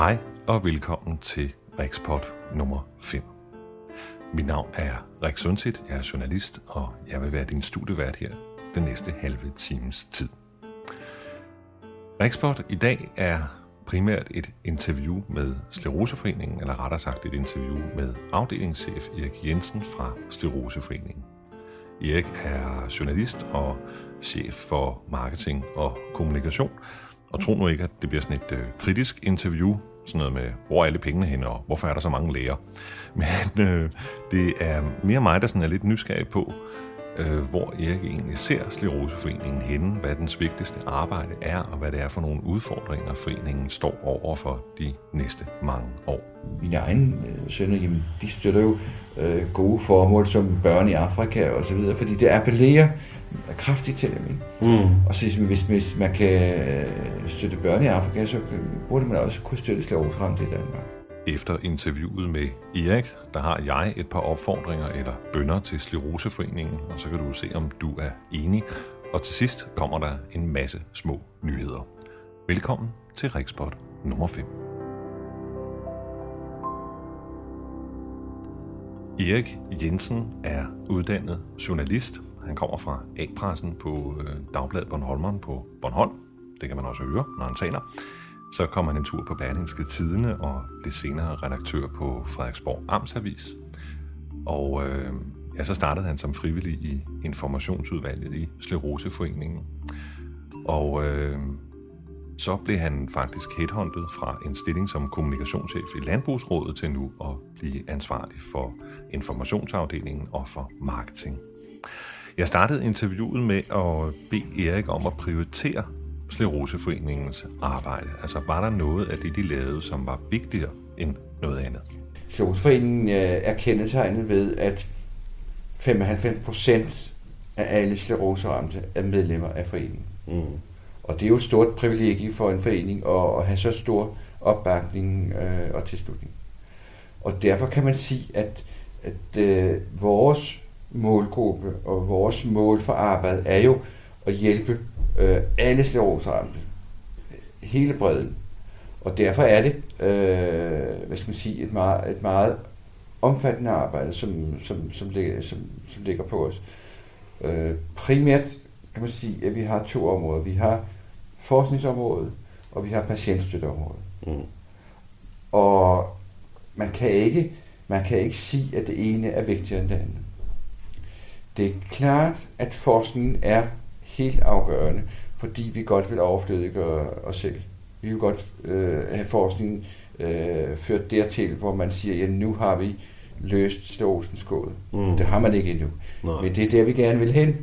Hej og velkommen til Rikspot nummer 5. Mit navn er Rik Sundset, jeg er journalist, og jeg vil være din studievært her den næste halve times tid. Rikspot i dag er primært et interview med Skleroseforeningen, eller rettere sagt et interview med afdelingschef Erik Jensen fra Skleroseforeningen. Erik er journalist og chef for marketing og kommunikation, og tro nu ikke, at det bliver sådan et øh, kritisk interview, sådan noget med, hvor er alle pengene hen, og hvorfor er der så mange læger. Men øh, det er mere mig, der sådan er lidt nysgerrig på, øh, hvor Erik egentlig ser Sleroseforeningen henne, hvad dens vigtigste arbejde er, og hvad det er for nogle udfordringer, foreningen står over for de næste mange år. Mine egne øh, sønner, jamen, de støtter jo øh, gode formål som børn i Afrika og så videre, fordi det appellerer kraftigt til dem. Ikke? Mm. Og så hvis, hvis man kan øh, støtte børn i Afrika, så burde man også kunne støtte skleroseramte i Danmark. Efter interviewet med Erik, der har jeg et par opfordringer eller bønder til Sleroseforeningen, og så kan du se, om du er enig. Og til sidst kommer der en masse små nyheder. Velkommen til Rikspot nummer 5. Erik Jensen er uddannet journalist. Han kommer fra A-pressen på øh, Dagbladet Bornholmeren på Bornholm. Det kan man også høre, når han taler. Så kom han en tur på Berlingske Tidene og blev senere redaktør på Frederiksborg Amtsavis. Og øh, ja, så startede han som frivillig i informationsudvalget i Sleroseforeningen. Og øh, så blev han faktisk headhunted fra en stilling som kommunikationschef i Landbrugsrådet til nu at blive ansvarlig for informationsafdelingen og for marketing. Jeg startede interviewet med at bede Erik om at prioritere Sleroseforeningens arbejde? Altså var der noget af det, de lavede, som var vigtigere end noget andet? Sleroseforeningen øh, er kendetegnet ved, at 95 procent af alle skleroseramte er medlemmer af foreningen. Mm. Og det er jo et stort privilegie for en forening at, at have så stor opbakning øh, og tilslutning. Og derfor kan man sige, at, at øh, vores målgruppe og vores mål for arbejdet er jo at hjælpe øh, alle skleroseramte. Hele bredden. Og derfor er det, øh, hvad skal man sige, et meget, et meget omfattende arbejde, som, som, som, ligger, som, som ligger på os. Øh, primært kan man sige, at vi har to områder. Vi har forskningsområdet, og vi har patientstøtteområdet. Mm. Og man kan ikke man kan ikke sige, at det ene er vigtigere end det andet. Det er klart, at forskningen er helt afgørende, fordi vi godt vil overflødiggøre os selv. Vi vil godt øh, have forskningen øh, ført dertil, hvor man siger, at nu har vi løst Ståsens gåde. Mm. Det har man ikke endnu. Nej. Men det er der, vi gerne vil hen.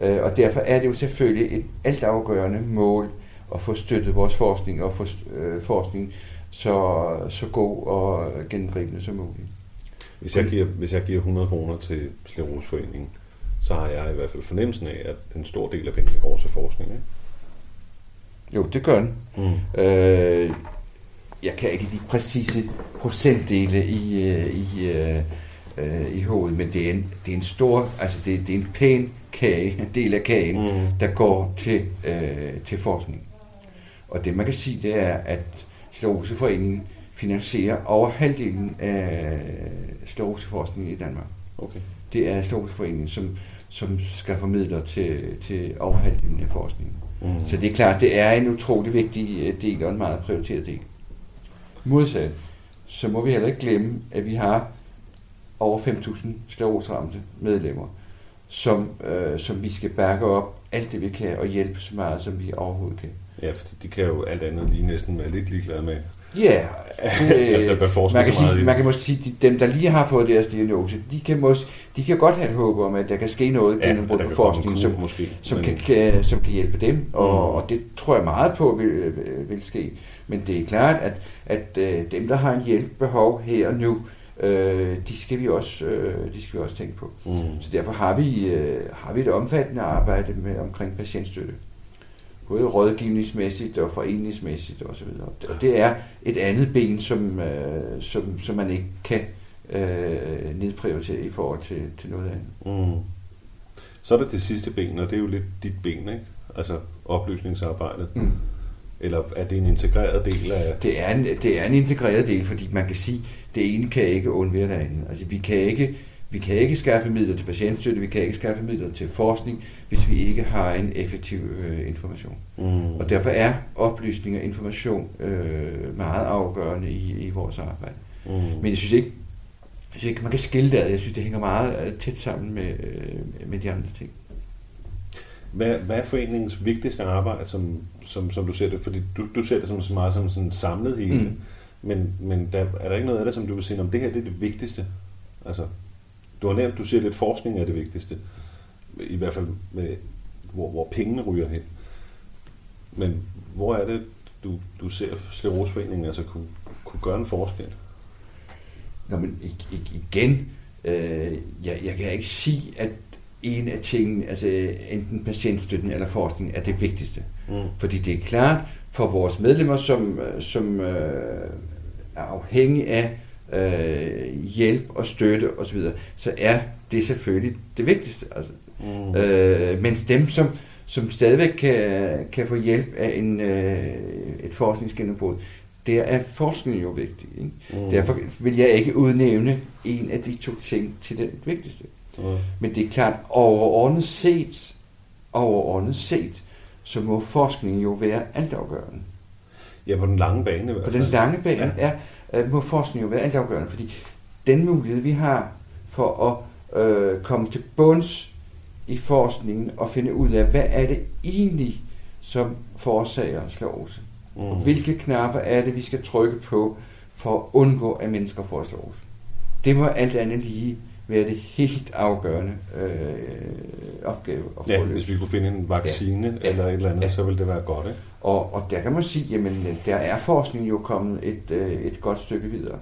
Øh, og derfor er det jo selvfølgelig et altafgørende mål at få støttet vores forskning og få øh, forskning så, så god og gennemgribende som muligt. Hvis jeg giver, hvis jeg giver 100 kroner til Sklerosforeningen, så har jeg i hvert fald fornemmelsen af, at en stor del af pengene går til forskning. Ikke? Jo, det gør den. Mm. Øh, jeg kan ikke de præcise procentdele i, øh, i, øh, øh, i hovedet, men det er en, det er en stor, altså det, det er en pæn kage, en del af kagen, mm. der går til, øh, til forskning. Og det man kan sige, det er, at Skleroseforeningen finansierer over halvdelen af skleroseforskningen i Danmark. Okay det er Skleroseforeningen, som, som skal formidle til, til over halvdelen af forskningen. Mm. Så det er klart, det er en utrolig vigtig øh, del og en meget prioriteret del. Modsat, så må vi heller ikke glemme, at vi har over 5.000 skleroseramte medlemmer, som, øh, som vi skal bakke op alt det, vi kan, og hjælpe så meget, som vi overhovedet kan. Ja, for de kan jo alt andet lige næsten være lidt ligeglade med, Ja, øh, man, kan sige, man kan måske sige, at dem, der lige har fået deres diagnose, de kan, måske, de kan godt have et håb om, at der kan ske noget ja, gennem forskning, som, måske, som, men... kan, kan, som kan hjælpe dem, og, mm. og det tror jeg meget på vil, vil ske. Men det er klart, at, at øh, dem, der har en hjælpebehov her og nu, øh, de, skal vi også, øh, de skal vi også tænke på. Mm. Så derfor har vi, øh, har vi et omfattende arbejde med omkring patientstøtte både rådgivningsmæssigt og foreningsmæssigt osv. Og det er et andet ben, som, øh, som, som man ikke kan øh, nedprioritere i forhold til, til noget andet. Mm. Så er der det sidste ben, og det er jo lidt dit ben, ikke? Altså oplysningsarbejdet. Mm. Eller er det en integreret del af... Det er en, det er en integreret del, fordi man kan sige, at det ene kan ikke undvære det andet. Altså vi kan ikke, vi kan ikke skaffe midler til patientstøtte, vi kan ikke skaffe midler til forskning, hvis vi ikke har en effektiv øh, information. Mm. Og derfor er oplysning og information øh, meget afgørende i, i vores arbejde. Mm. Men jeg synes ikke, jeg synes ikke, man kan skille det Jeg synes, det hænger meget øh, tæt sammen med, øh, med de andre ting. Hvad, hvad er foreningens vigtigste arbejde, som, som, som du ser det? Fordi du, du ser det som så meget som sådan samlet hele. Mm. Men, men der, er der ikke noget af det, som du vil sige, om det her det er det vigtigste? Altså, du har nævnt, du siger lidt, forskning er det vigtigste. I hvert fald, med, hvor, hvor pengene ryger hen. Men hvor er det, du, du ser Sleroseforeningen altså kunne, kunne gøre en forskel? Nå, men igen, øh, jeg, jeg kan ikke sige, at en af tingene, altså enten patientstøtten eller forskning, er det vigtigste. Mm. Fordi det er klart, for vores medlemmer, som, som øh, er afhængige af øh, hjælp og støtte osv., så, så er det selvfølgelig det vigtigste. Altså, mm. øh, mens dem, som, som stadigvæk kan, kan få hjælp af en, øh, et forskningsgennembrud, der er forskning jo vigtig. Ikke? Mm. Derfor vil jeg ikke udnævne en af de to ting til den vigtigste. Mm. Men det er klart, overordnet set, overordnet set, så må forskningen jo være altafgørende. Ja, på den lange bane i hvert fald. På den lange bane, ja. ja må forskningen jo være altafgørende, fordi den mulighed, vi har for at øh, komme til bunds i forskningen og finde ud af, hvad er det egentlig, som forårsager sklerose. Mm. Og hvilke knapper er det, vi skal trykke på for at undgå, at mennesker får sklerose. Det må alt andet lige være det helt afgørende øh, opgave at ja, hvis vi kunne finde en vaccine ja. eller et eller andet, ja. så ville det være godt, ikke? Og, og der kan man sige, jamen der er forskning jo kommet et, øh, et godt stykke videre.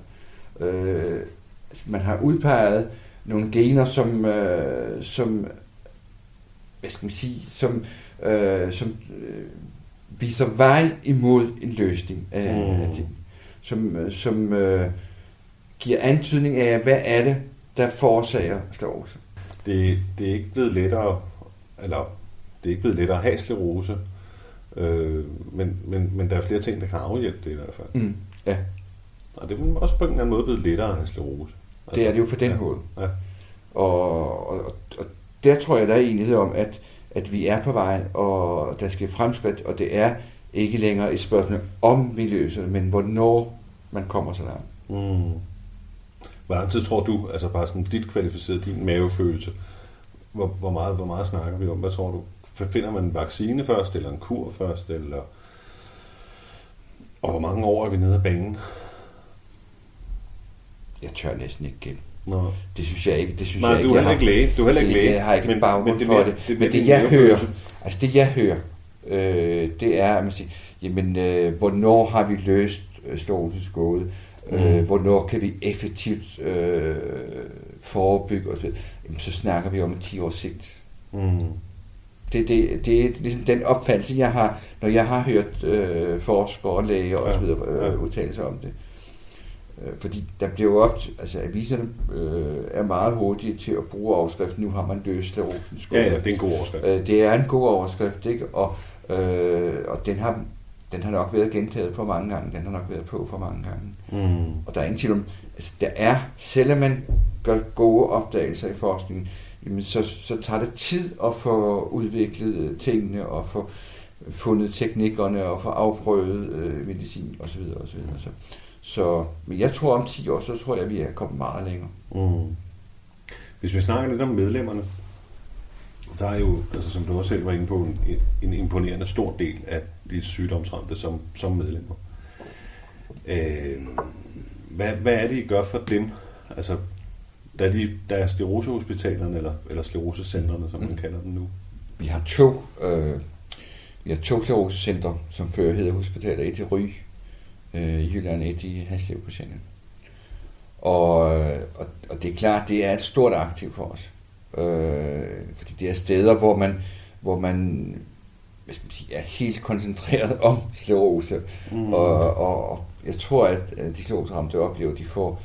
Øh, man har udpeget nogle gener, som, øh, som hvad skal man sige, som, øh, som øh, viser vej imod en løsning af, mm. af ting. Som, øh, som øh, giver antydning af, hvad er det, der forårsager sklerose. Det, det er ikke blevet lettere, eller det er ikke blevet lettere at have sklerose, øh, men, men, men der er flere ting, der kan afhjælpe det i hvert fald. Mm, ja. Og det er også på en eller anden måde blevet lettere at have sklerose. Altså, det er det jo på den ja, måde. Ja. Og, og, og der tror jeg, der er enighed om, at, at vi er på vej, og der skal fremskridt, og det er ikke længere et spørgsmål om vi løser det, men hvornår man kommer så langt. Mm. Hvor lang tid tror du, altså bare sådan dit kvalificeret, din mavefølelse, hvor, hvor, meget, hvor meget snakker vi om? Hvad tror du? Finder man en vaccine først, eller en kur først, eller... Og hvor mange år er vi nede af banen? Jeg tør næsten ikke gætte. Nå. Det synes jeg ikke. Det synes Nej, jeg ikke. du er heller ikke læge. Du er heller ikke læge. Jeg har ikke men, baggrund men det for det. det men det, jeg hører, altså det jeg hører, øh, det er, at man siger, jamen, øh, hvornår har vi løst øh, Stormens gåde? Mm. Øh, hvornår kan vi effektivt øh, forebygge osv.? Jamen, så snakker vi om 10 års sigt. Mm. Det, det, det er ligesom den opfattelse, jeg har, når jeg har hørt øh, forskere og læger og så videre øh, udtale sig om det. Øh, fordi der bliver jo ofte, altså aviserne øh, er meget hurtige til at bruge overskriften, nu har man løst Lerosens Ja, ja, det er en god overskrift. Øh, det er en god overskrift, ikke? Og, øh, og den har den har nok været gentaget for mange gange, den har nok været på for mange gange. Mm. Og der er ingen tvivl om, altså der er, selvom man gør gode opdagelser i forskningen, jamen så, så tager det tid at få udviklet øh, tingene og få fundet teknikkerne og få afprøvet øh, medicin osv. osv. Så, så, men jeg tror om 10 år, så tror jeg, at vi er kommet meget længere. Mm. Hvis vi snakker lidt om medlemmerne, der er jo, altså som du også selv var inde på, en, en imponerende stor del af de sygdomsramte som, som medlemmer. Øh, hvad, hvad er det, I gør for dem? Altså, der, de, der er sklerosehospitalerne, eller, eller sklerosecentrene, som man mm. kalder dem nu. Vi har to, øh, vi har to sklerosecenter, som før hedder hospitaler. Et i Ry, øh, i Jylland, et i Haslev på Sjælland. Og, og, og det er klart, det er et stort aktiv for os. Øh, fordi det er steder, hvor man, hvor man hvad skal man sige, er helt koncentreret om sklerose. Mm. Og, og, jeg tror, at de skleroseramte oplever, de får,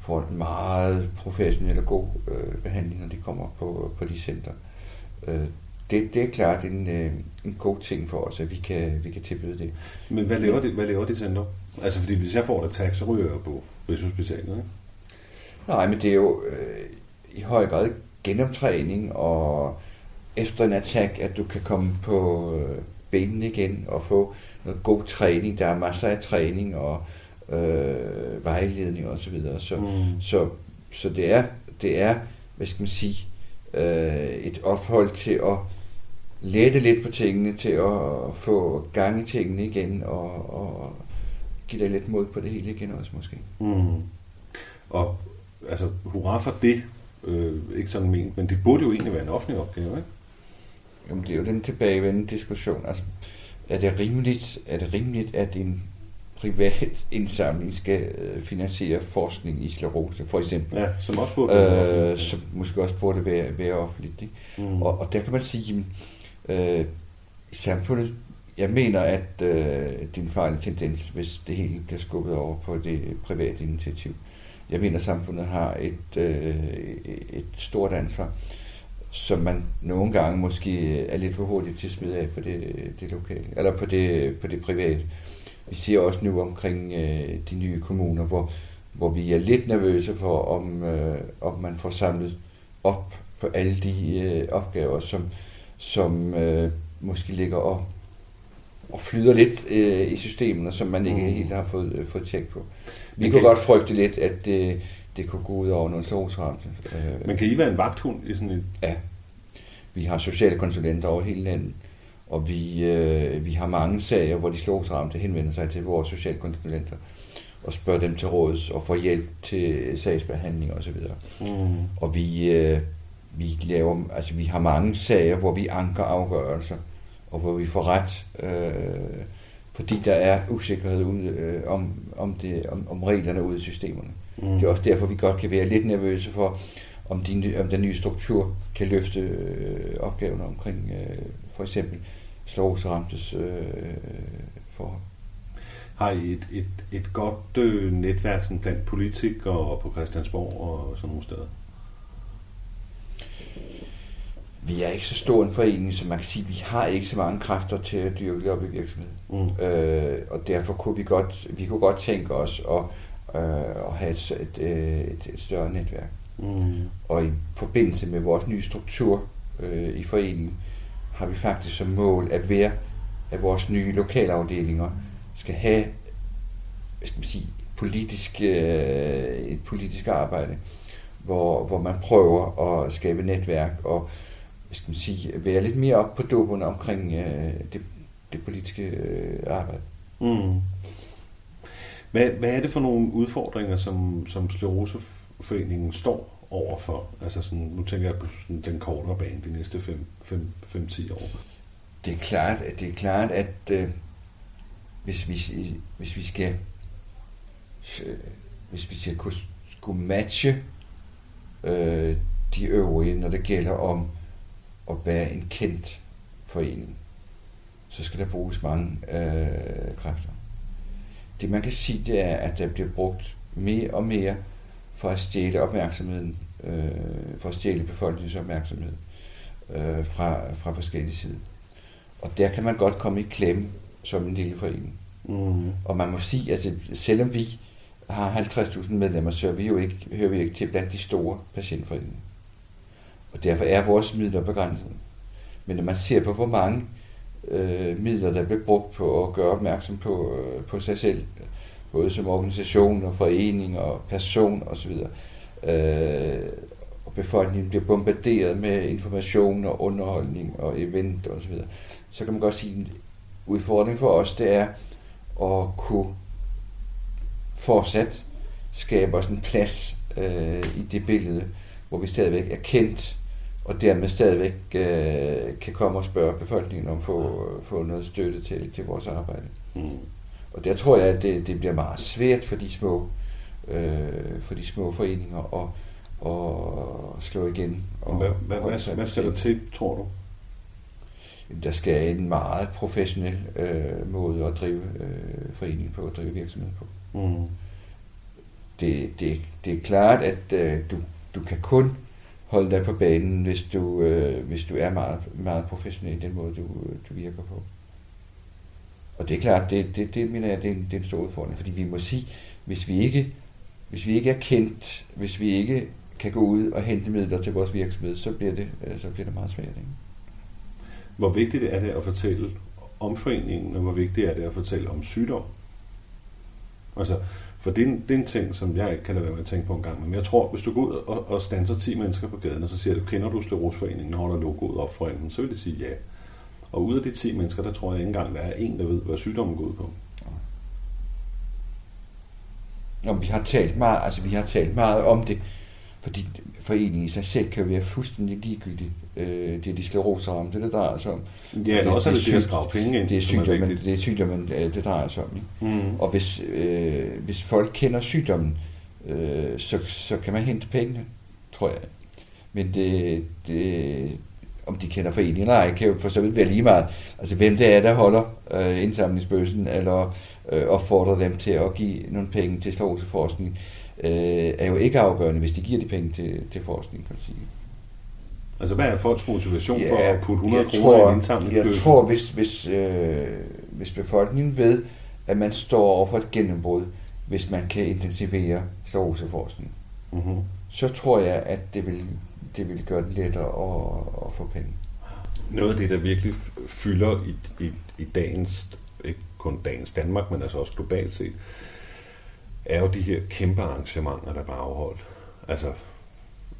får en meget professionel og god øh, behandling, når de kommer på, på de center. Øh, det, det er klart en, øh, en god ting for os, at vi kan, vi kan tilbyde det. Men hvad laver det, hvad laver det center? Altså, fordi hvis jeg får et attack, så ryger jeg på Rigshospitalet, ikke? Nej, men det er jo øh, i høj grad genoptræning, og efter en attack, at du kan komme på øh, benene igen og få noget god træning. Der er masser af træning og øh, vejledning og så videre. Så, mm. så, så det er, det er, hvad skal man sige, øh, et ophold til at lette lidt på tingene, til at få gang i tingene igen, og, og give dig lidt mod på det hele igen også måske. Mm. Og altså, hurra for det, øh, ikke sådan ment, men det burde jo egentlig være en offentlig opgave, ikke? Jamen, det er jo den tilbagevendende diskussion. Altså, er det rimeligt, er det rimeligt at en privat indsamling skal øh, finansiere forskning i sklerose, for eksempel. Ja, som også burde øh, Som måske også burde være, være offentligt. Ikke? Mm. Og, og der kan man sige, at øh, samfundet, jeg mener, at øh, det er en farlig tendens, hvis det hele bliver skubbet over på det private initiativ. Jeg mener, at samfundet har et, øh, et stort ansvar, som man nogle gange måske er lidt for hurtigt til at smide af på det, det lokale, eller på det, på det private. Vi ser også nu omkring øh, de nye kommuner, hvor, hvor vi er lidt nervøse for, om, øh, om man får samlet op på alle de øh, opgaver, som, som øh, måske ligger og, og flyder lidt øh, i systemerne, som man ikke mm. helt har fået, øh, fået tjek på. Vi okay. kunne godt frygte lidt, at det, det kunne gå ud over nogle slåsramte. Øh, Men kan I være en vagthund i sådan et? Ja. Vi har sociale konsulenter over hele landet, og vi, øh, vi har mange sager, hvor de slåsramte henvender sig til vores sociale konsulenter og spørger dem til råds og får hjælp til sagsbehandling osv. Mm. Og vi, øh, vi laver, altså vi har mange sager, hvor vi anker afgørelser, og hvor vi får ret, øh, fordi der er usikkerhed ude, øh, om, om, det, om, om reglerne ude i systemerne. Mm. Det er også derfor, vi godt kan være lidt nervøse for, om, de, om den nye struktur kan løfte øh, opgaverne omkring øh, for eksempel slåsramtes øh, forhold. Har I et, et, et godt øh, netværk sådan blandt politikere på Christiansborg og sådan nogle steder? Vi er ikke så stor en forening, så man kan sige, vi har ikke så mange kræfter til at dyrke op i virksomheden. Mm. Øh, og derfor kunne vi godt, vi kunne godt tænke os at, øh, at have et, et, et, et større netværk. Mm. Og i forbindelse med vores nye struktur øh, i foreningen, har vi faktisk som mål, at hver af vores nye lokalafdelinger skal have hvad skal man sige, politisk, øh, et politisk arbejde, hvor, hvor man prøver at skabe netværk og hvad skal man sige, være lidt mere op på dupperne omkring øh, det, det politiske øh, arbejde. Mm. Hvad, hvad er det for nogle udfordringer, som, som Skleroseforeningen står overfor? Altså sådan, nu tænker jeg på sådan, den kortere bane de næste 5-10 år. Det er klart, at det er klart, at øh, hvis, vi, hvis vi skal øh, hvis vi skal kunne, skulle matche øh, de øvrige, når det gælder om at være en kendt forening, så skal der bruges mange øh, kræfter. Det man kan sige, det er, at der bliver brugt mere og mere for at stjæle opmærksomheden, øh, for at stjæle befolkningens opmærksomhed øh, fra, fra forskellige sider. Og der kan man godt komme i klemme som en lille forening. Mm. Og man må sige, at altså, selvom vi har 50.000 medlemmer, så vi jo ikke, hører vi ikke til blandt de store patientforeninger. Og derfor er vores midler begrænset. Men når man ser på, hvor mange øh, midler, der blev brugt på at gøre opmærksom på, øh, på sig selv, både som organisation og forening og person osv., øh, og befolkningen bliver bombarderet med information og underholdning og event osv., så, så kan man godt sige, at en udfordring for os, det er at kunne fortsat skabe os en plads øh, i det billede, hvor vi stadigvæk er kendt, og dermed stadigvæk øh, kan komme og spørge befolkningen om at få, få noget støtte til, til vores arbejde. Mm. Og der tror jeg, at det, det bliver meget svært for de små, øh, for de små foreninger at, at slå igen. Og, hvad, hvad, hvad, hvad skal der til, tror du? Der skal en meget professionel øh, måde at drive øh, foreningen på, at drive virksomhed på. Mm. Det, det, det er klart, at øh, du, du kan kun holde dig på banen, hvis du, øh, hvis du er meget, meget professionel i den måde, du, du virker på. Og det er klart, det, det, det mener jeg, det er, en, det er en stor udfordring, fordi vi må sige, hvis vi ikke, hvis vi ikke er kendt, hvis vi ikke kan gå ud og hente midler til vores virksomhed, så bliver det, øh, så bliver det meget svært. Ikke? Hvor vigtigt er det at fortælle om foreningen, og hvor vigtigt er det at fortælle om sygdom? Altså, for det er, en, det er en ting, som jeg ikke kan lade være med at tænke på en gang. Men jeg tror, hvis du går ud og, og standser 10 mennesker på gaden, og så siger du, kender du Sklerosforeningen, når der logoet op for så vil de sige ja. Og ud af de 10 mennesker, der tror jeg ikke engang, der er en, der ved, hvad sygdommen går ud på. Nå, vi har talt meget, altså vi har talt meget om det, fordi foreningen i sig selv kan være fuldstændig ligegyldig. Øh, det er de skleroseramte, det drejer sig om. Ja, det er også det, det, det, det penge ind, det er sygdommen, det er sygdommen, øh, det drejer sig om. Ikke? Mm. Og hvis, øh, hvis folk kender sygdommen, øh, så, så kan man hente pengene, tror jeg. Men det, det, om de kender foreningen eller ej, kan jo for så vidt være lige meget. Altså hvem det er, der holder øh, indsamlingsbøssen, eller øh, opfordrer dem til at give nogle penge til skleroseforskning, øh, er jo ikke afgørende, hvis de giver de penge til, til forskning, kan sige. Altså hvad er folks motivation ja, for at putte 100 kroner i indsamling? Jeg tror, hvis, hvis, øh, hvis befolkningen ved, at man står over for et gennembrud, hvis man kan intensivere skleroseforskning, mm-hmm. så tror jeg, at det vil, det vil gøre det lettere at, at få penge. Noget af det, der virkelig fylder i, i, i dagens, ikke kun dagens Danmark, men altså også globalt set, er jo de her kæmpe arrangementer, der bare afholdt. Altså,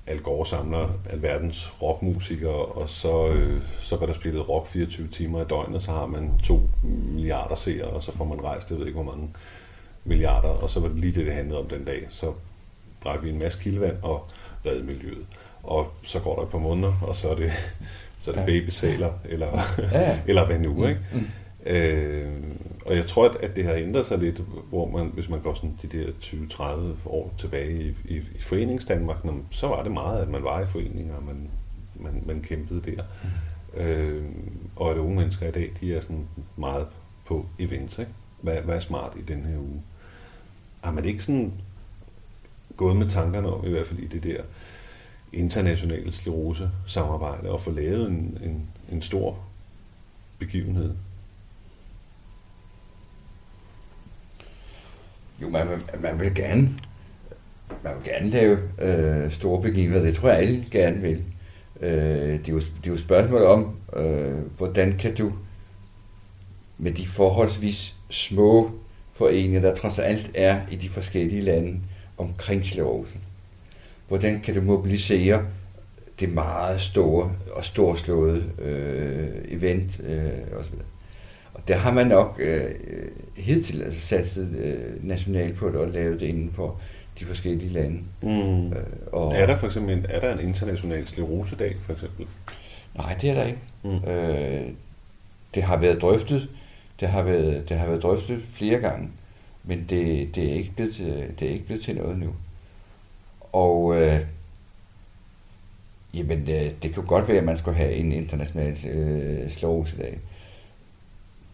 Al Gore samler alverdens rockmusikere, og så, øh, så var der spillet rock 24 timer i døgnet, så har man to milliarder seere, og så får man rejst, jeg ved ikke hvor mange milliarder, og så var det lige det, det handlede om den dag. Så drak vi en masse kildevand og redde miljøet. Og så går der et par måneder, og så er det, så er det babysæler, eller, ja. eller hvad nu, ikke? Mm. Øh, og jeg tror, at det har ændret sig lidt, hvor man, hvis man går sådan de der 20-30 år tilbage i, i, i foreningsdanmark, så var det meget, at man var i foreninger, og man, man, man kæmpede der. Mm. Øh, og at unge mennesker i dag, de er sådan meget på events. Ikke? Hvad, hvad er smart i den her uge? Har man ikke sådan gået med tankerne om, i hvert fald i det der internationale sklerose-samarbejde, og få lavet en, en, en stor begivenhed Jo, man, man vil gerne man vil gerne lave øh, store begivenheder. Det tror jeg alle gerne vil. Øh, det, er jo, det er jo spørgsmål om, øh, hvordan kan du med de forholdsvis små foreninger, der trods alt er i de forskellige lande omkring sklerosen, hvordan kan du mobilisere det meget store og storslåede øh, event øh, osv der har man nok øh, hidtil altså satset øh, nationalt på det og lavet det inden for de forskellige lande. Mm. Øh, og er der for eksempel en, er der en international sklerosedag for eksempel? Nej, det er der ikke. Mm. Øh, det har været drøftet. Det har været, det har været drøftet flere gange, men det, det, er ikke blevet til, det er ikke blevet til noget nu. Og øh, jamen, øh, det kan godt være, at man skulle have en international øh, sklerosedag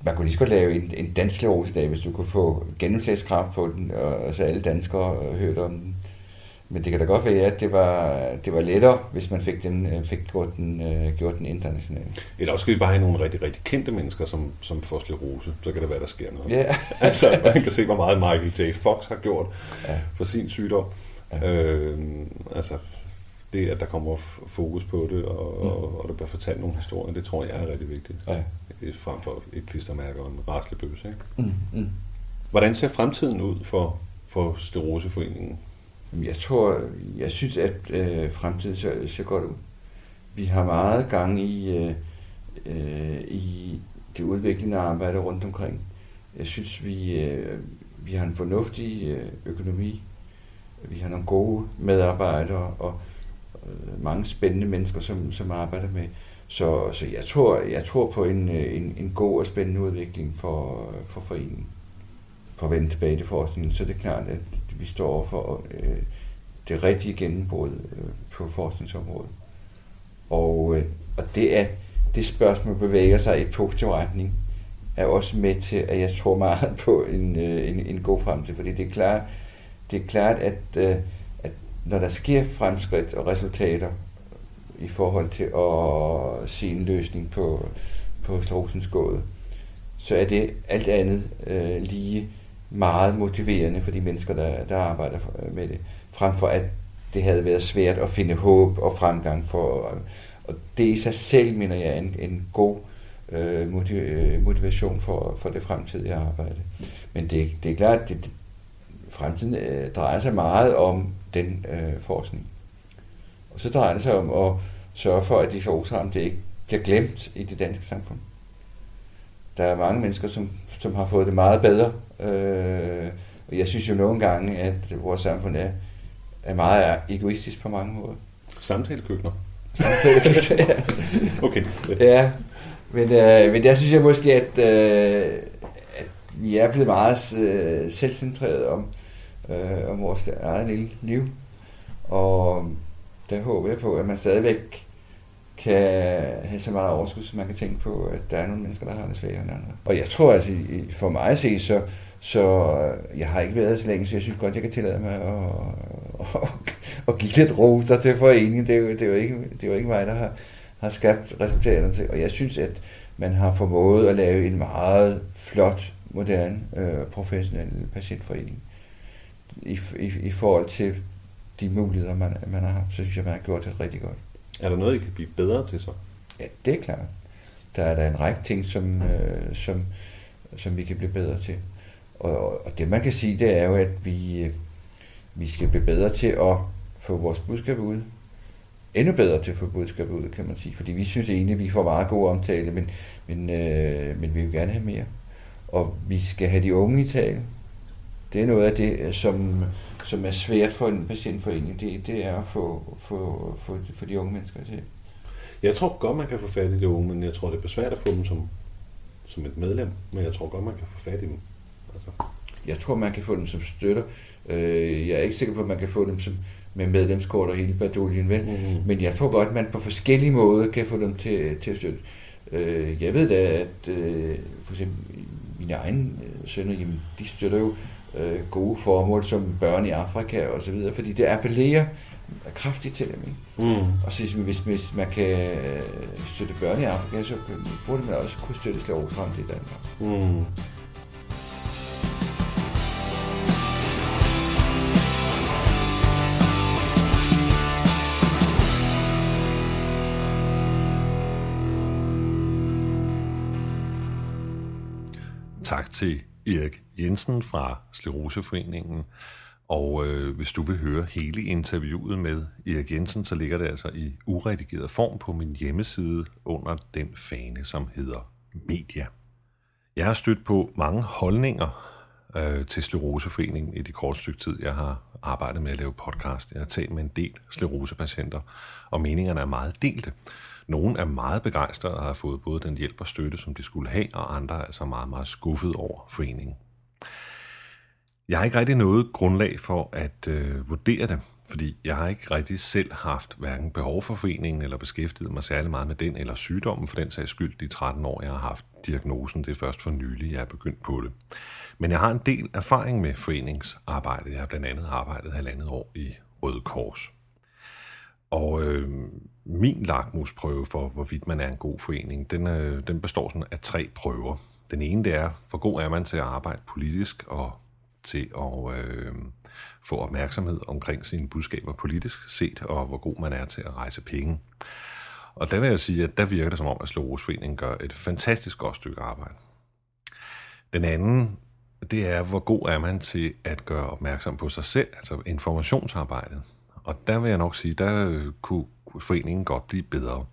man kunne lige så godt lave en, en dansk dag, hvis du kunne få gennemslagskraft på den, og, så alle danskere øh, hørte om den. Men det kan da godt være, at det var, det var lettere, hvis man fik, den, øh, fik gjort, den, uh, gjort den internationalt. Eller også skal vi bare have nogle rigtig, rigtig kendte mennesker, som, som får sklerose. Så kan det være, der sker noget. Ja. altså, man kan se, hvor meget Michael J. Fox har gjort ja. for sin sygdom. Ja. Øh, altså, det, at der kommer fokus på det, og, mm. og, og der bliver fortalt nogle historier, det tror jeg er rigtig vigtigt. Ja. Frem for et klistermærke og en raslebøs. Ikke? Mm. Mm. Hvordan ser fremtiden ud for, for Steroseforeningen? Jeg tror, jeg synes, at øh, fremtiden ser, ser godt ud. Vi har meget gang i, øh, øh, i det udviklende arbejde rundt omkring. Jeg synes, vi, øh, vi har en fornuftig øh, økonomi. Vi har nogle gode medarbejdere, og Øh, mange spændende mennesker, som, som arbejder med. Så, så jeg, tror, jeg tror på en, øh, en, en god og spændende udvikling for, øh, for foreningen. For at vende tilbage til forskningen, så det klart, at vi står for øh, det rigtige gennembrud øh, på forskningsområdet. Og, øh, og det er det spørgsmål bevæger sig i positiv retning, er også med til, at jeg tror meget på en, øh, en, en god fremtid. Fordi det er klart, det er klart at øh, når der sker fremskridt og resultater i forhold til at se en løsning på, på Strosens gåde, så er det alt andet øh, lige meget motiverende for de mennesker, der, der arbejder øh, med det, frem for at det havde været svært at finde håb og fremgang for. Øh, og det i sig selv, mener jeg, er en, en god øh, øh motivation for, for det fremtidige arbejde. Men det, det er klart, at det, fremtiden øh, drejer sig meget om den øh, forskning. Og så drejer det sig om at sørge for, at de det ikke bliver glemt i det danske samfund. Der er mange mennesker, som, som har fået det meget bedre. Øh, og jeg synes jo nogle gange, at vores samfund er, er meget egoistisk på mange måder. Samtalekøkkener? Samtalekøkkener, ja. okay. Ja, men, øh, men der synes jeg måske, at, øh, at vi er blevet meget øh, selvcentreret om, øh, om vores eget lille liv. Og der håber jeg på, at man stadigvæk kan have så meget overskud, som man kan tænke på, at der er nogle mennesker, der har det sværere end andre. Og jeg tror altså, for mig at se, så, så øh, jeg har ikke været så længe, så jeg synes godt, jeg kan tillade mig at, at, at give lidt roser til foreningen. Det er jo, det er jo, ikke, det er jo ikke mig, der har, har skabt resultaterne til. Og jeg synes, at man har formået at lave en meget flot, moderne, øh, professionel patientforening i, i, i forhold til de muligheder, man, man har haft, så synes jeg, man har gjort det rigtig godt. Er der noget, I kan blive bedre til så? Ja, det er klart. Der er der en række ting, som, øh, som, som vi kan blive bedre til. Og, og det man kan sige, det er jo, at vi, øh, vi skal blive bedre til at få vores budskab ud. Endnu bedre til at få budskabet ud, kan man sige. Fordi vi synes egentlig, at vi får meget god omtale, men, men, øh, men vi vil gerne have mere. Og vi skal have de unge i tale. Det er noget af det, som, som er svært for en patientforening. Det, det er at få, få, få, få de unge mennesker til. Jeg tror godt, man kan få fat i de unge, men jeg tror, det er svært at få dem som, som et medlem. Men jeg tror godt, man kan få fat i dem. Altså. Jeg tror, man kan få dem som støtter. Øh, jeg er ikke sikker på, at man kan få dem som med medlemskort og hele baduljen, vel? Mm-hmm. Men jeg tror godt, at man på forskellige måder kan få dem til, til at støtte. Øh, jeg ved da, at øh, for eksempel mine egne sønner, jamen, de støtter jo øh, gode formål som børn i Afrika og så videre, fordi det appellerer kraftigt til dem. Ikke? Mm. Og så hvis, hvis man kan øh, støtte børn i Afrika, så burde man også kunne støtte skleroseramt i Danmark. Mm. Tak til Erik Jensen fra Skleroseforeningen. Og øh, hvis du vil høre hele interviewet med Erik Jensen, så ligger det altså i uredigeret form på min hjemmeside under den fane, som hedder Media. Jeg har stødt på mange holdninger øh, til Sleroseforeningen i det korte stykke tid, jeg har arbejdet med at lave podcast. Jeg har talt med en del sklerosepatienter, og meningerne er meget delte. Nogle er meget begejstrede og har fået både den hjælp og støtte, som de skulle have, og andre er altså meget, meget skuffet over foreningen. Jeg har ikke rigtig noget grundlag for at øh, vurdere det, fordi jeg har ikke rigtig selv haft hverken behov for foreningen eller beskæftiget mig særlig meget med den eller sygdommen for den sags skyld de 13 år, jeg har haft diagnosen. Det er først for nylig, jeg er begyndt på det. Men jeg har en del erfaring med foreningsarbejde. Jeg har blandt andet arbejdet halvandet år i Røde Kors. Og øh, min lakmusprøve for, hvorvidt man er en god forening, den, øh, den består sådan af tre prøver. Den ene det er, hvor god er man til at arbejde politisk og til at øh, få opmærksomhed omkring sine budskaber politisk set, og hvor god man er til at rejse penge. Og der vil jeg sige, at der virker det som om, at Slårosforeningen gør et fantastisk godt stykke arbejde. Den anden, det er, hvor god er man til at gøre opmærksom på sig selv, altså informationsarbejdet. Og der vil jeg nok sige, der kunne foreningen godt blive bedre.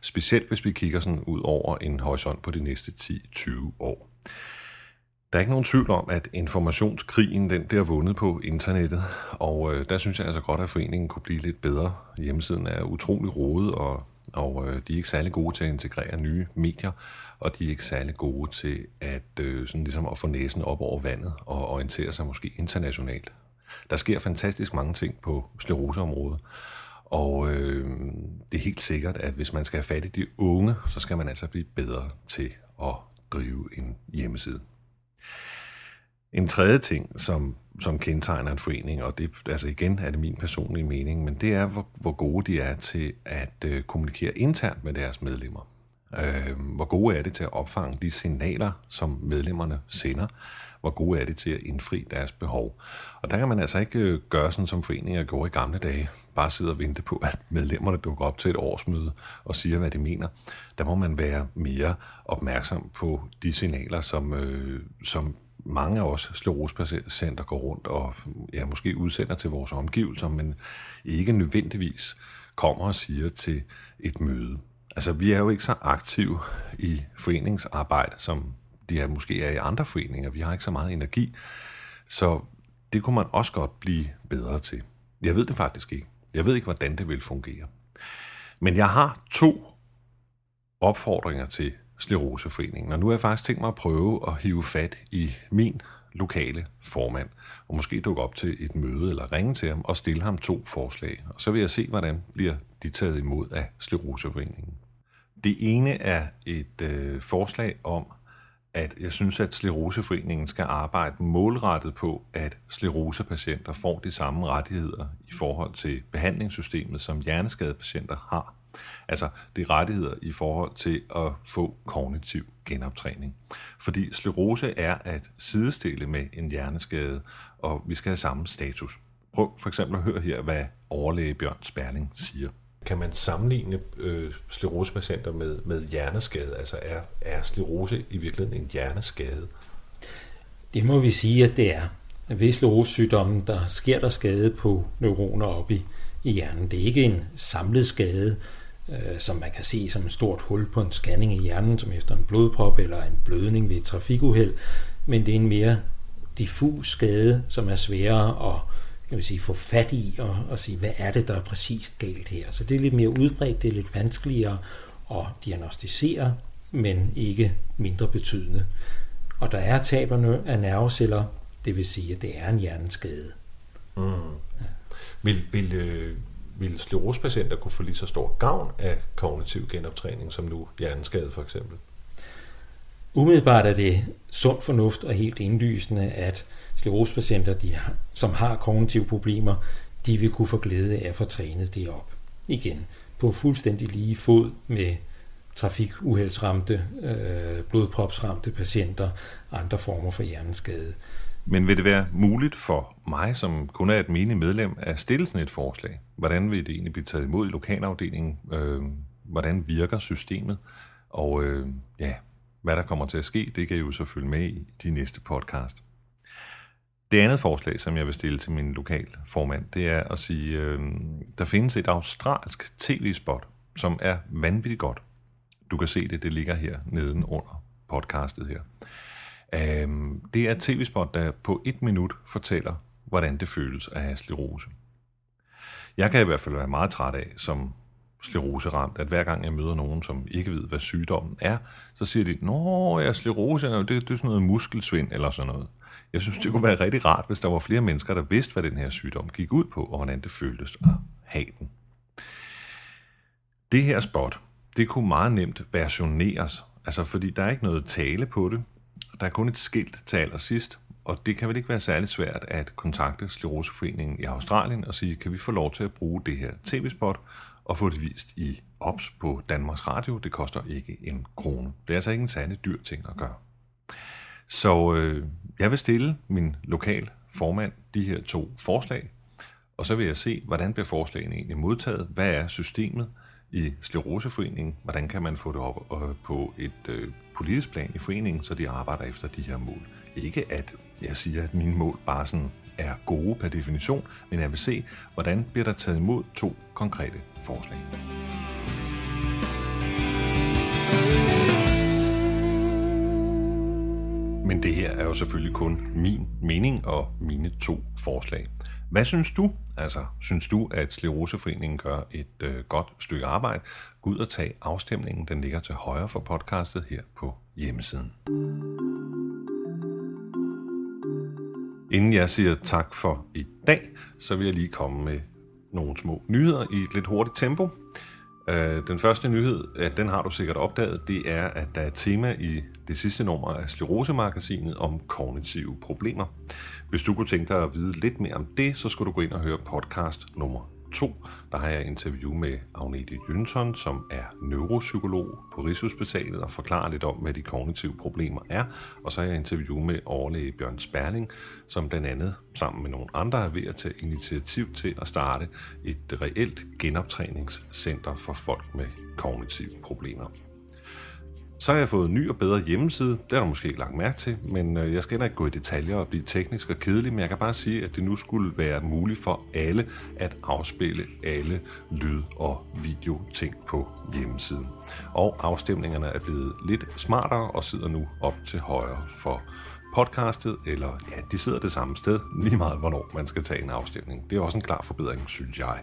Specielt hvis vi kigger sådan ud over en horisont på de næste 10-20 år. Der er ikke nogen tvivl om, at informationskrigen den bliver vundet på internettet, og øh, der synes jeg altså godt, at foreningen kunne blive lidt bedre. Hjemmesiden er utrolig rodet, og, og øh, de er ikke særlig gode til at integrere nye medier, og de er ikke særlig gode til at, øh, sådan ligesom at få næsen op over vandet og orientere sig måske internationalt. Der sker fantastisk mange ting på skleroseområdet, og øh, det er helt sikkert, at hvis man skal have fat i de unge, så skal man altså blive bedre til at drive en hjemmeside. En tredje ting, som som kendetegner en forening, og det altså igen er det min personlige mening, men det er, hvor, hvor gode de er til at øh, kommunikere internt med deres medlemmer. Øh, hvor gode er det til at opfange de signaler, som medlemmerne sender? Hvor gode er det til at indfri deres behov? Og der kan man altså ikke øh, gøre sådan, som foreninger gjorde i gamle dage. Bare sidde og vente på, at medlemmerne dukker op til et årsmøde og siger, hvad de mener. Der må man være mere opmærksom på de signaler, som, øh, som mange af os sklerosepatienter går rundt og ja, måske udsender til vores omgivelser, men ikke nødvendigvis kommer og siger til et møde. Altså, vi er jo ikke så aktive i foreningsarbejde, som de er måske er i andre foreninger. Vi har ikke så meget energi. Så det kunne man også godt blive bedre til. Jeg ved det faktisk ikke. Jeg ved ikke, hvordan det vil fungere. Men jeg har to opfordringer til Sleroseforeningen, og nu har jeg faktisk tænkt mig at prøve at hive fat i min lokale formand, og måske dukke op til et møde eller ringe til ham og stille ham to forslag. Og så vil jeg se, hvordan bliver de taget imod af Sleroseforeningen. Det ene er et øh, forslag om, at jeg synes, at Sleroseforeningen skal arbejde målrettet på, at sklerosepatienter får de samme rettigheder i forhold til behandlingssystemet, som hjerneskadepatienter har. Altså det er rettigheder i forhold til at få kognitiv genoptræning. Fordi sklerose er at sidestille med en hjerneskade, og vi skal have samme status. Prøv for eksempel at høre her, hvad overlæge Bjørn Sperling siger. Kan man sammenligne øh, sklerosepatienter med, med hjerneskade? Altså er, er sklerose i virkeligheden en hjerneskade? Det må vi sige, at det er. Ved sklerosesygdommen, der sker der skade på neuroner oppe i, i hjernen. Det er ikke en samlet skade, øh, som man kan se som et stort hul på en scanning i hjernen, som efter en blodprop eller en blødning ved et trafikuheld, men det er en mere diffus skade, som er sværere at kan vi sige, få fat i og, og sige, hvad er det, der er præcist galt her. Så det er lidt mere udbredt, det er lidt vanskeligere at diagnostisere, men ikke mindre betydende. Og der er taberne af nerveceller, det vil sige, at det er en hjerneskade. Mm. Ja. Vil, vil, øh, vil sklerosepatienter kunne få lige så stor gavn af kognitiv genoptræning som nu hjerneskade for eksempel? Umiddelbart er det sund fornuft og helt indlysende, at sklerosepatienter, de har, som har kognitive problemer, de vil kunne få glæde af at få trænet det op. Igen, på fuldstændig lige fod med trafikuheldsramte, øh, blodpropsramte patienter, andre former for hjerneskade. Men vil det være muligt for mig, som kun er et menig medlem, at stille sådan et forslag? Hvordan vil det egentlig blive taget imod i lokalafdelingen? Øh, hvordan virker systemet? Og øh, ja, hvad der kommer til at ske, det kan I jo så følge med i de næste podcast. Det andet forslag, som jeg vil stille til min lokal formand, det er at sige, øh, der findes et australsk tv-spot, som er vanvittigt godt. Du kan se det, det ligger her neden under podcastet her. Øh, det er et tv-spot, der på et minut fortæller, hvordan det føles at have sklerose. Jeg kan i hvert fald være meget træt af, som skleroseramt, at hver gang jeg møder nogen, som ikke ved, hvad sygdommen er, så siger de, Nå, jeg er sklerose, det, det er sådan noget muskelsvind eller sådan noget. Jeg synes, det kunne være rigtig rart, hvis der var flere mennesker, der vidste, hvad den her sygdom gik ud på, og hvordan det føltes at have den. Det her spot, det kunne meget nemt versioneres, altså fordi der er ikke noget tale på det. Der er kun et skilt til allersidst, og det kan vel ikke være særlig svært at kontakte Skleroseforeningen i Australien og sige, kan vi få lov til at bruge det her tv-spot og få det vist i OPS på Danmarks Radio. Det koster ikke en krone. Det er altså ikke en særlig dyr ting at gøre. Så øh, jeg vil stille min lokal formand de her to forslag, og så vil jeg se, hvordan bliver forslagene egentlig modtaget. Hvad er systemet i Skleroseforeningen? Hvordan kan man få det op øh, på et øh, politisk plan i foreningen, så de arbejder efter de her mål? Ikke at jeg siger, at mine mål bare sådan er gode per definition, men jeg vil se, hvordan bliver der taget imod to konkrete forslag. Men det her er jo selvfølgelig kun min mening og mine to forslag. Hvad synes du? Altså, synes du, at Sleroseforeningen gør et øh, godt stykke arbejde? Gå ud og tag afstemningen. Den ligger til højre for podcastet her på hjemmesiden. Inden jeg siger tak for i dag, så vil jeg lige komme med nogle små nyheder i et lidt hurtigt tempo. Øh, den første nyhed, at den har du sikkert opdaget, det er, at der er et tema i det sidste nummer af Sklerose-magasinet om kognitive problemer. Hvis du kunne tænke dig at vide lidt mere om det, så skulle du gå ind og høre podcast nummer 2, der har jeg interview med Agnete Jønsson, som er neuropsykolog på Rigshospitalet og forklarer lidt om, hvad de kognitive problemer er. Og så har jeg interview med overlæge Bjørn Sperling, som blandt andet sammen med nogle andre er ved at tage initiativ til at starte et reelt genoptræningscenter for folk med kognitive problemer. Så har jeg fået en ny og bedre hjemmeside. Det har du måske ikke lagt mærke til, men øh, jeg skal ikke gå i detaljer og blive teknisk og kedelig, men jeg kan bare sige, at det nu skulle være muligt for alle at afspille alle lyd- og videoting på hjemmesiden. Og afstemningerne er blevet lidt smartere og sidder nu op til højre for podcastet, eller ja, de sidder det samme sted, lige meget hvornår man skal tage en afstemning. Det er også en klar forbedring, synes jeg.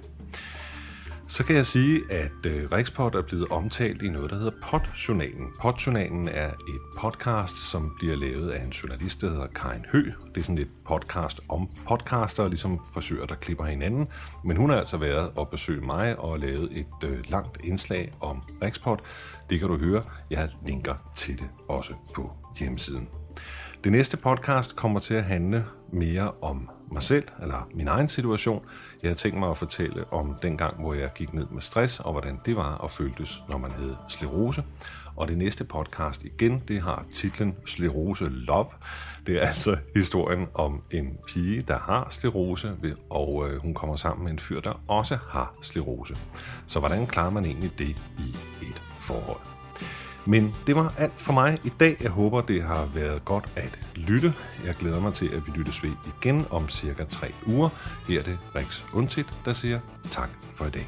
Så kan jeg sige, at øh, Rikspot er blevet omtalt i noget, der hedder Podjournalen. Podjournalen er et podcast, som bliver lavet af en journalist, der hedder Karin Hø. Det er sådan et podcast om podcaster, ligesom forsøger der klipper hinanden. Men hun har altså været og besøgt mig og lavet et øh, langt indslag om Rikspot. Det kan du høre. Jeg linker til det også på hjemmesiden. Det næste podcast kommer til at handle mere om mig selv, eller min egen situation. Jeg har tænkt mig at fortælle om den gang, hvor jeg gik ned med stress, og hvordan det var og føltes, når man havde sklerose. Og det næste podcast igen, det har titlen Sklerose Love. Det er altså historien om en pige, der har sklerose, og øh, hun kommer sammen med en fyr, der også har sklerose. Så hvordan klarer man egentlig det i et forhold? Men det var alt for mig i dag. Jeg håber, det har været godt at lytte. Jeg glæder mig til, at vi lyttes ved igen om cirka tre uger. Her er det Rex Undtit, der siger tak for i dag.